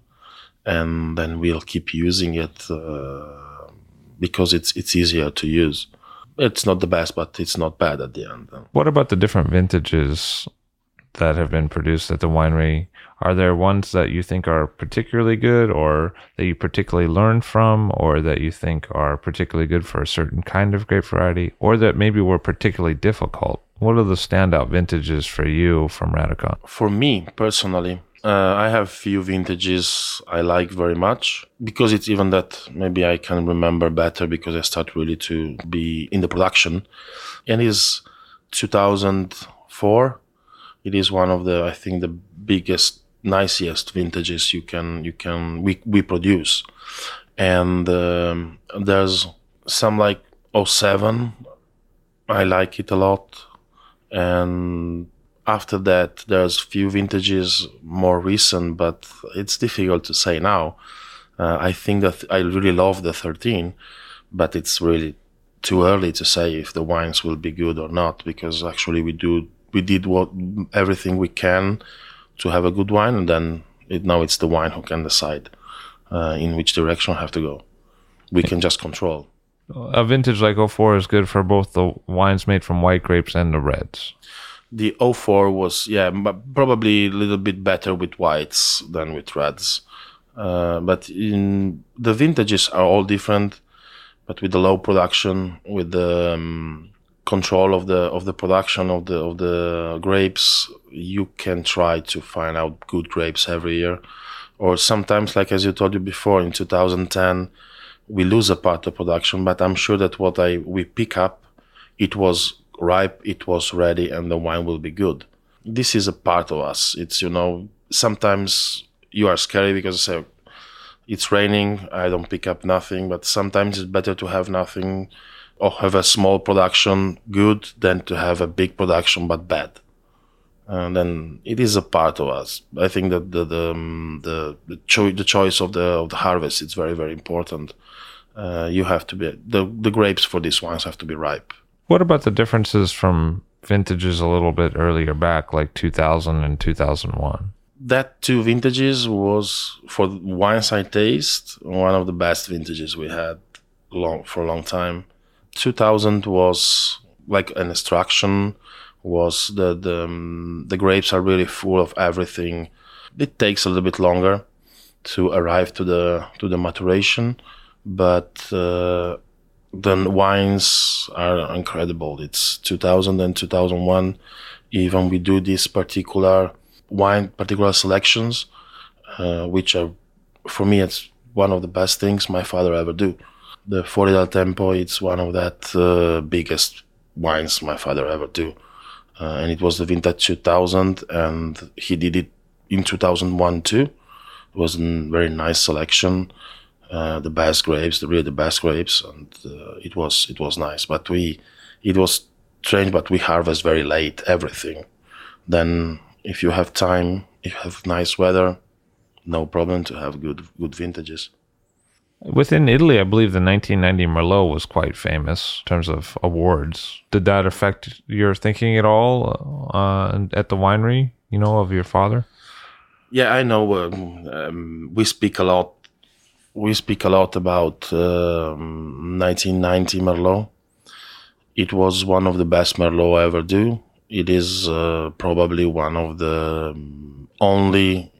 and then we'll keep using it uh, because it's it's easier to use it's not the best, but it's not bad at the end. What about the different vintages that have been produced at the winery? Are there ones that you think are particularly good or that you particularly learned from or that you think are particularly good for a certain kind of grape variety or that maybe were particularly difficult What are the standout vintages for you from Radikon? For me personally, uh, I have few vintages I like very much because it's even that maybe I can remember better because I start really to be in the production. And is 2004. It is one of the I think the biggest, nicest vintages you can you can we we produce. And um, there's some like 07. I like it a lot. And after that, there's few vintages more recent, but it's difficult to say now. Uh, I think that I really love the 13, but it's really too early to say if the wines will be good or not because actually we do we did what everything we can to have a good wine, and then it, now it's the wine who can decide uh, in which direction I have to go. We can just control. A vintage like 04 is good for both the wines made from white grapes and the reds. The 04 was, yeah, probably a little bit better with whites than with reds. Uh, but in the vintages are all different, but with the low production, with the um, control of the of the production of the of the grapes, you can try to find out good grapes every year. Or sometimes, like as you told you before, in 2010, we lose a part of production, but I'm sure that what I we pick up, it was ripe, it was ready, and the wine will be good. This is a part of us. It's you know sometimes you are scary because say it's raining, I don't pick up nothing, but sometimes it's better to have nothing or have a small production good than to have a big production but bad. And then it is a part of us. I think that the the um, the, the, cho- the choice of the of the harvest is very very important. Uh, you have to be the the grapes for these wines have to be ripe. What about the differences from vintages a little bit earlier back, like 2000 and 2001? That two vintages was for wines I taste one of the best vintages we had long for a long time. 2000 was like an extraction was the the, um, the grapes are really full of everything. It takes a little bit longer to arrive to the to the maturation but uh, the wines are incredible. It's 2000 and 2001 even we do these particular wine particular selections uh, which are for me it's one of the best things my father ever do the Fuori dal Tempo it's one of that uh, biggest wines my father ever do. Uh, and it was the vintage 2000 and he did it in 2001 too. It was a very nice selection uh, the best grapes the really the best grapes and uh, it was it was nice. But we it was strange but we harvest very late everything. Then if you have time if you have nice weather no problem to have good good vintages Within Italy, I believe the 1990 Merlot was quite famous in terms of awards. Did that affect your thinking at all uh, at the winery, you know, of your father? Yeah, I know. Um, um, we speak a lot. We speak a lot about um, 1990 Merlot. It was one of the best Merlot I ever do. It is uh, probably one of the um, only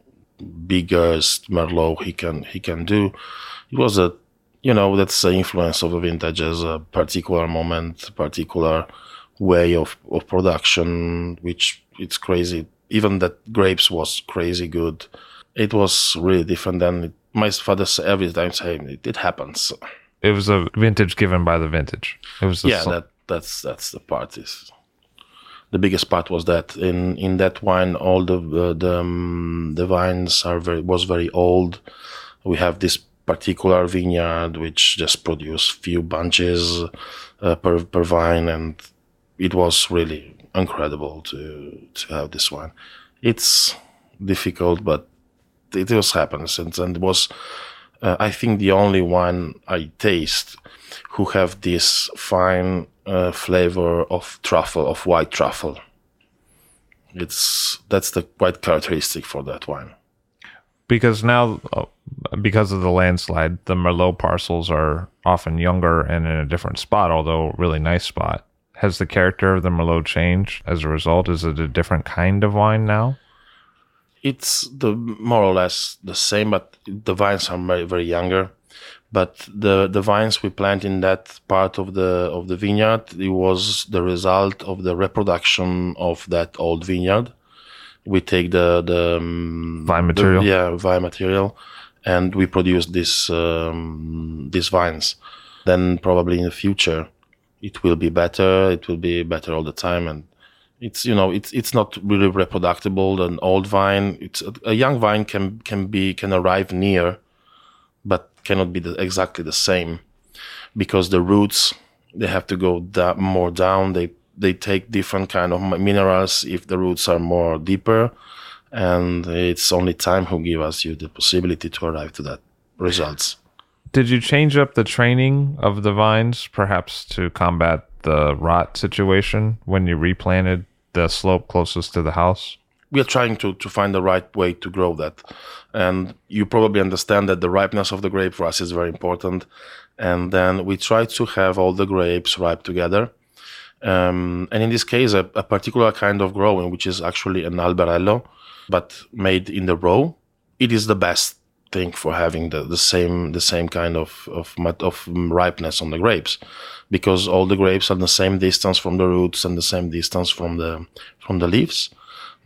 biggest Merlot he can he can do. It was a, you know, that's the influence of the vintage as a particular moment, particular way of, of production, which it's crazy. Even that grapes was crazy good. It was really different than it, my father every time saying it, it happens. It was a vintage given by the vintage. It was yeah, that that's that's the part is the biggest part was that in in that wine all the uh, the um, the vines are very was very old. We have this particular vineyard which just produced few bunches uh, per per vine, and it was really incredible to to have this wine. It's difficult, but it just happens, and, and it was. Uh, I think the only one I taste who have this fine uh, flavor of truffle, of white truffle. It's that's the quite characteristic for that wine. Because now, uh, because of the landslide, the Merlot parcels are often younger and in a different spot, although really nice spot. Has the character of the Merlot changed as a result? Is it a different kind of wine now? It's the more or less the same, but the vines are very very younger. But the the vines we plant in that part of the of the vineyard, it was the result of the reproduction of that old vineyard. We take the the um, Vine the- material? yeah, vine material, and we produce this um, these vines. Then probably in the future, it will be better. It will be better all the time, and it's you know it's it's not really reproducible. An old vine, it's a young vine can can be can arrive near, but cannot be the, exactly the same, because the roots they have to go da- more down. They they take different kind of minerals if the roots are more deeper, and it's only time who give us you the possibility to arrive to that results. Did you change up the training of the vines, perhaps to combat the rot situation when you replanted the slope closest to the house? we are trying to, to find the right way to grow that. And you probably understand that the ripeness of the grape for us is very important. And then we try to have all the grapes ripe together. Um, and in this case, a, a particular kind of growing, which is actually an albarello, but made in the row, it is the best thing for having the, the same the same kind of of of ripeness on the grapes, because all the grapes are the same distance from the roots and the same distance from the from the leaves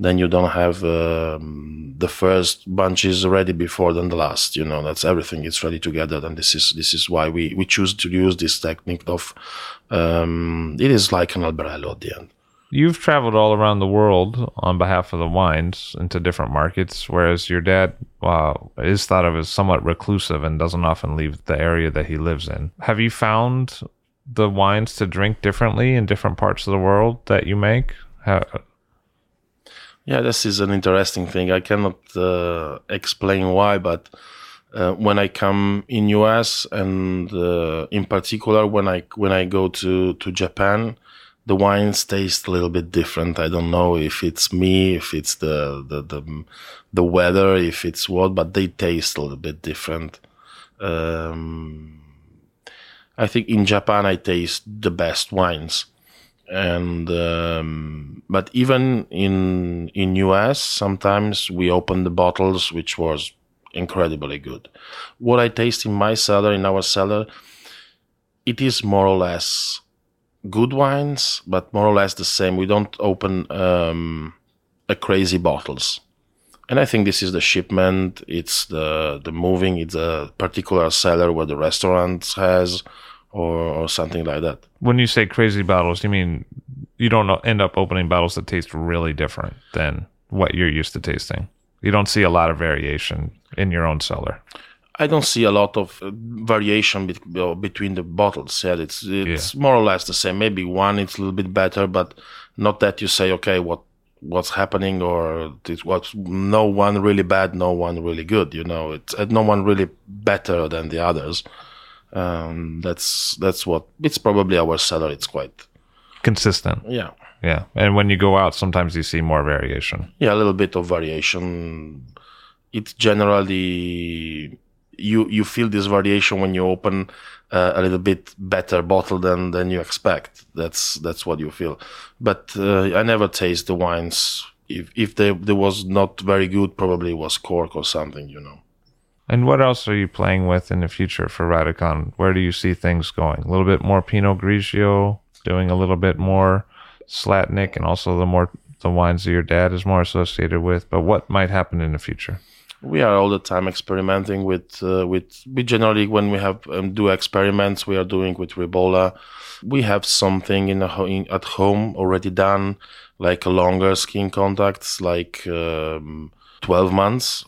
then you don't have um, the first bunches ready before than the last. You know, that's everything. It's ready together. And this is this is why we we choose to use this technique of. Um, it is like an albarello at the end. You've traveled all around the world on behalf of the wines into different markets, whereas your dad uh, is thought of as somewhat reclusive and doesn't often leave the area that he lives in. Have you found the wines to drink differently in different parts of the world that you make? Yeah, this is an interesting thing. I cannot uh, explain why, but uh, when I come in US and uh, in particular when I when I go to to Japan, the wines taste a little bit different. I don't know if it's me, if it's the the the, the weather, if it's what, but they taste a little bit different. Um, I think in Japan I taste the best wines and um, but even in in US sometimes we open the bottles which was incredibly good. What I taste in my cellar in our cellar, it is more or less good wines, but more or less the same. We don't open um, a crazy bottles. And I think this is the shipment. It's the the moving. It's a particular cellar where the restaurant has, or or something like that. when you say crazy bottles, you mean you don't end up opening bottles that taste really different than what you're used to tasting. You don't see a lot of variation in your own cellar. I don't see a lot of uh, variation bet- between the bottles. Yeah, it's it's more or less the same. Maybe one it's a little bit better, but not that you say, okay, what what's happening, or it was no one really bad, no one really good. You know, it's uh, no one really better than the others. Um, that's that's what it's probably our cellar. It's quite Consistent. yeah Yeah. And when you go out, sometimes you see more variation. yeah a little bit of variation. It's generally you you feel this variation when you open uh, a little bit better bottle than than you expect. That's that's what you feel. But uh, I never taste the wines. If if they they was not very good, probably it was cork or something. You know. And what else are you playing with in the future for Radikon? Where do you see things going? A little bit more Pinot Grigio, doing a little bit more Slatnik, and also the more the wines that your dad is more associated with. But what might happen in the future? we are all the time experimenting with uh, with we generally when we have um, do experiments we are doing with Ribolla we have something in, ho- in at home already done like a longer skin contacts like um, 12 months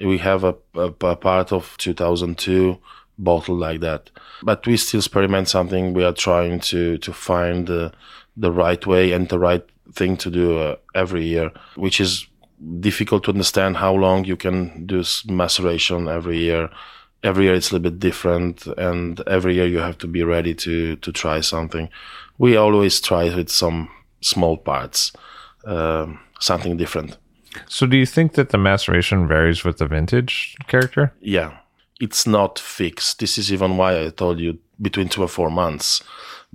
we have a, a, a part of 2002 bottle like that but we still experiment something we are trying to to find the the right way and the right thing to do uh, every year which is difficult to understand how long you can do maceration every year. Every year it's a little bit different, and every year you have to be ready to to try something. We always try with some small parts, um, something different. So, do you think that the maceration varies with the vintage character? Yeah, it's not fixed. This is even why I told you between two or four months,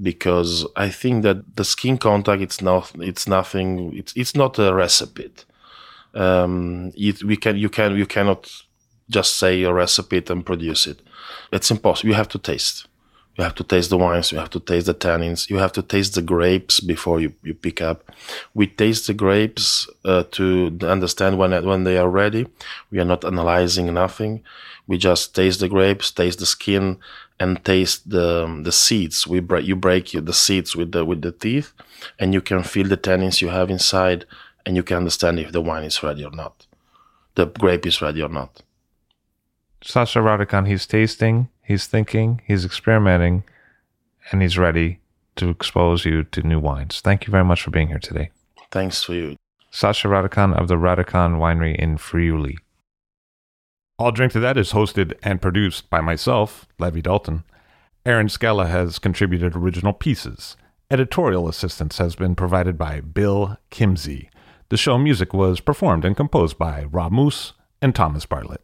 because I think that the skin contact it's not it's nothing. It's it's not a recipe. Um, it, we can you can you cannot just say a recipe and produce it. It's impossible. You have to taste. You have to taste the wines. You have to taste the tannins. You have to taste the grapes before you, you pick up. We taste the grapes uh, to understand when when they are ready. We are not analyzing nothing. We just taste the grapes, taste the skin, and taste the the seeds. We break you break the seeds with the with the teeth, and you can feel the tannins you have inside, and you can understand if the wine is ready or not, the grape is ready or not. Sasha Radikon, he's tasting, he's thinking, he's experimenting, and he's ready to expose you to new wines. Thank you very much for being here today. Thanks for you. Sasha Radikon of the Radikon Winery in Friuli. I'll Drink to That is hosted and produced by myself, Levi Dalton. Aaron Scala has contributed original pieces. Editorial assistance has been provided by Bill Kimsey. The show music was performed and composed by Rob Moose and Thomas Bartlett.